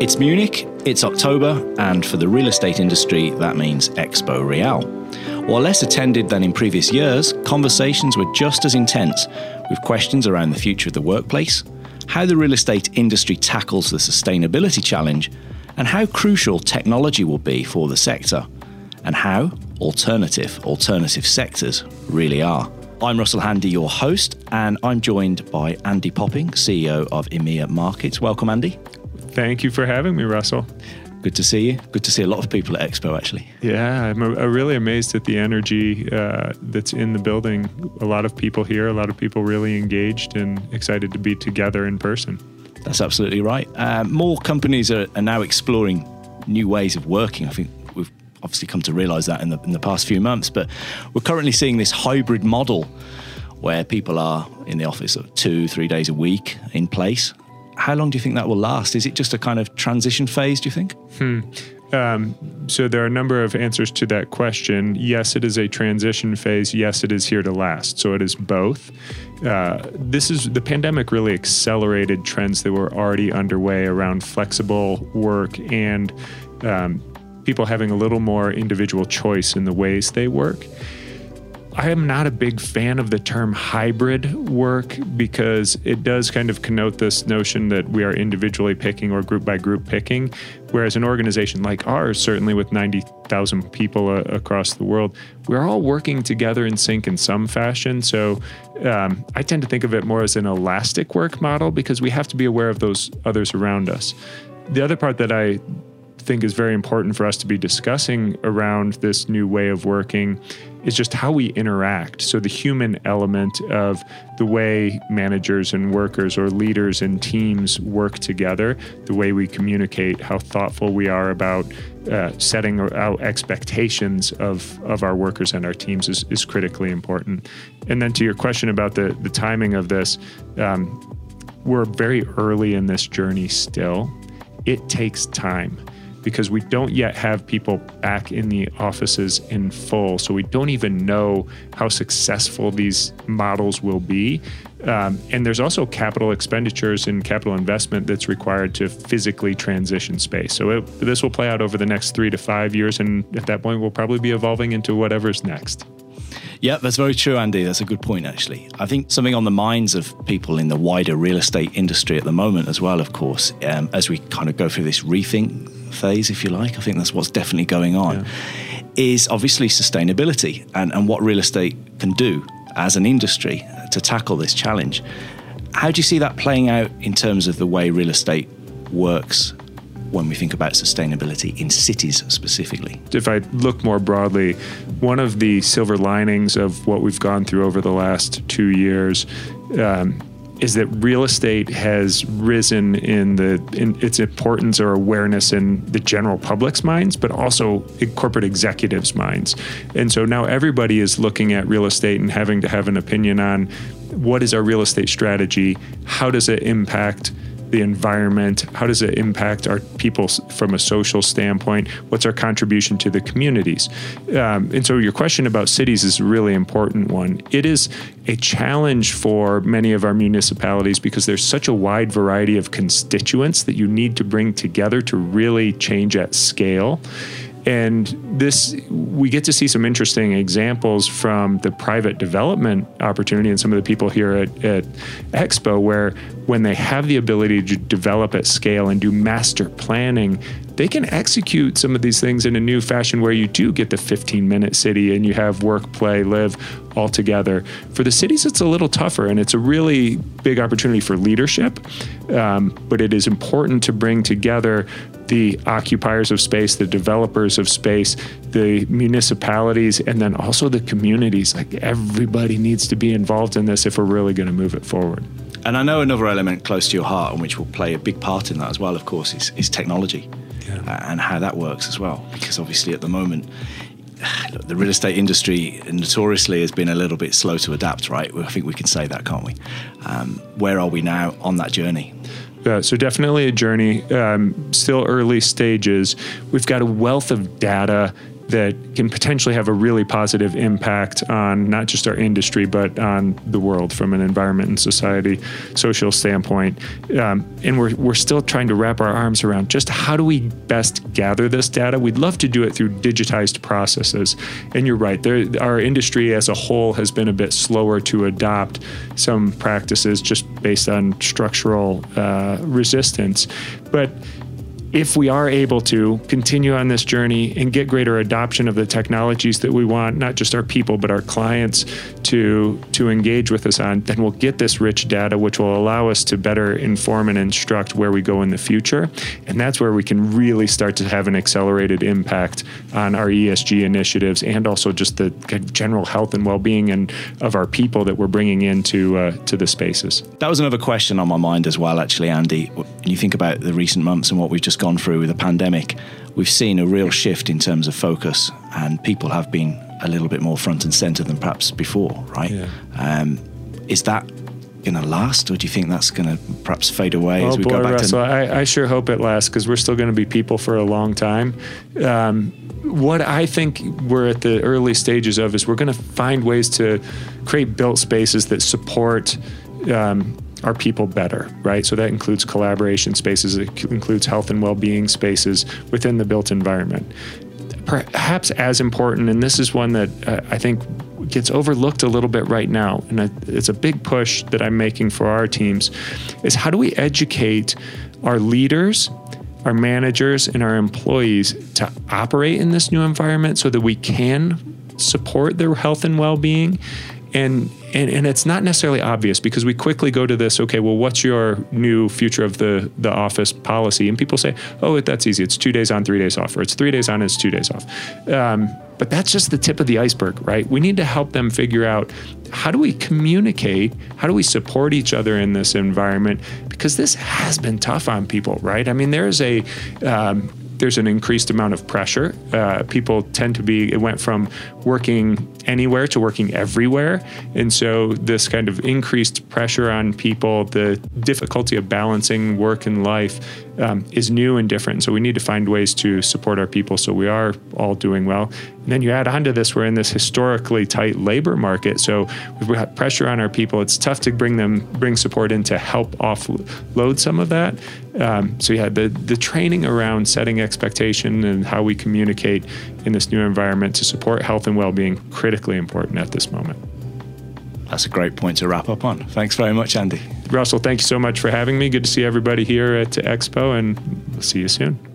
It's Munich, it's October, and for the real estate industry, that means Expo Real. While less attended than in previous years, conversations were just as intense, with questions around the future of the workplace, how the real estate industry tackles the sustainability challenge, and how crucial technology will be for the sector, and how alternative alternative sectors really are. I'm Russell Handy, your host, and I'm joined by Andy Poppink, CEO of EMEA Markets. Welcome, Andy. Thank you for having me, Russell. Good to see you. Good to see a lot of people at Expo, actually. Yeah, I'm a, a really amazed at the energy uh, that's in the building. A lot of people here, a lot of people really engaged and excited to be together in person. That's absolutely right. Uh, more companies are, are now exploring new ways of working. I think we've obviously come to realize that in the, in the past few months, but we're currently seeing this hybrid model where people are in the office two, three days a week in place how long do you think that will last? Is it just a kind of transition phase, do you think? Hmm. Um, so there are a number of answers to that question. Yes, it is a transition phase. Yes, it is here to last. So it is both. Uh, this is the pandemic really accelerated trends that were already underway around flexible work and um, people having a little more individual choice in the ways they work. I am not a big fan of the term hybrid work because it does kind of connote this notion that we are individually picking or group by group picking. Whereas an organization like ours, certainly with 90,000 people across the world, we're all working together in sync in some fashion. So um, I tend to think of it more as an elastic work model because we have to be aware of those others around us. The other part that I think is very important for us to be discussing around this new way of working is just how we interact. So, the human element of the way managers and workers or leaders and teams work together, the way we communicate, how thoughtful we are about uh, setting out expectations of, of our workers and our teams is, is critically important. And then to your question about the, the timing of this, um, we're very early in this journey still. It takes time because we don't yet have people back in the offices in full. So we don't even know how successful these models will be. Um, and there's also capital expenditures and capital investment that's required to physically transition space. So it, this will play out over the next three to five years. And at that point, we'll probably be evolving into whatever's next. Yeah, that's very true, Andy. That's a good point, actually. I think something on the minds of people in the wider real estate industry at the moment, as well, of course, um, as we kind of go through this rethink phase, if you like. I think that's what's definitely going on. Yeah. Is obviously sustainability and, and what real estate can do as an industry to tackle this challenge. How do you see that playing out in terms of the way real estate works when we think about sustainability in cities specifically? If I look more broadly, one of the silver linings of what we've gone through over the last two years um, is that real estate has risen in the in its importance or awareness in the general public's minds, but also corporate executives' minds. And so now everybody is looking at real estate and having to have an opinion on what is our real estate strategy, how does it impact the environment? How does it impact our people from a social standpoint? What's our contribution to the communities? Um, and so, your question about cities is a really important one. It is a challenge for many of our municipalities because there's such a wide variety of constituents that you need to bring together to really change at scale. And this, we get to see some interesting examples from the private development opportunity and some of the people here at, at Expo, where when they have the ability to develop at scale and do master planning, they can execute some of these things in a new fashion where you do get the 15 minute city and you have work, play, live all together. For the cities, it's a little tougher and it's a really big opportunity for leadership. Um, but it is important to bring together the occupiers of space, the developers of space, the municipalities, and then also the communities. Like everybody needs to be involved in this if we're really going to move it forward. And I know another element close to your heart, and which will play a big part in that as well, of course, is, is technology yeah. uh, and how that works as well. Because obviously, at the moment, look, the real estate industry notoriously has been a little bit slow to adapt, right? I think we can say that, can't we? Um, where are we now on that journey? Yeah, so definitely a journey. Um, still early stages. We've got a wealth of data that can potentially have a really positive impact on not just our industry, but on the world from an environment and society, social standpoint. Um, and we're, we're still trying to wrap our arms around just how do we best gather this data. We'd love to do it through digitized processes. And you're right, there, our industry as a whole has been a bit slower to adopt some practices just based on structural uh, resistance. But if we are able to continue on this journey and get greater adoption of the technologies that we want, not just our people, but our clients to, to engage with us on, then we'll get this rich data, which will allow us to better inform and instruct where we go in the future. And that's where we can really start to have an accelerated impact on our ESG initiatives and also just the general health and well being and of our people that we're bringing into uh, to the spaces. That was another question on my mind as well, actually, Andy. When you think about the recent months and what we've just gone through with the pandemic, we've seen a real shift in terms of focus, and people have been a little bit more front and center than perhaps before, right? Yeah. Um, is that going to last, or do you think that's going to perhaps fade away oh, as we boy, go back Russell, to? I, I sure hope it lasts because we're still going to be people for a long time. Um, what I think we're at the early stages of is we're going to find ways to create built spaces that support um, our people better, right? So that includes collaboration spaces, it includes health and well being spaces within the built environment. Perhaps as important, and this is one that uh, I think gets overlooked a little bit right now, and it's a big push that I'm making for our teams, is how do we educate our leaders our managers and our employees to operate in this new environment so that we can support their health and well-being and and, and it's not necessarily obvious because we quickly go to this okay well what's your new future of the the office policy? And people say oh that's easy. It's two days on three days off. Or it's three days on it's two days off. Um, but that's just the tip of the iceberg right? We need to help them figure out how do we communicate how do we support each other in this environment? Because this has been tough on people right? I mean there's a um, there's an increased amount of pressure. Uh, people tend to be, it went from working anywhere to working everywhere. And so, this kind of increased pressure on people, the difficulty of balancing work and life um, is new and different. So, we need to find ways to support our people so we are all doing well. And then you add on to this, we're in this historically tight labor market. So, we've got pressure on our people. It's tough to bring them, bring support in to help offload some of that. Um, so, yeah, the, the training around setting expectation and how we communicate in this new environment to support health and well being critically important at this moment. That's a great point to wrap up on. Thanks very much, Andy. Russell, thank you so much for having me. Good to see everybody here at Expo, and we'll see you soon.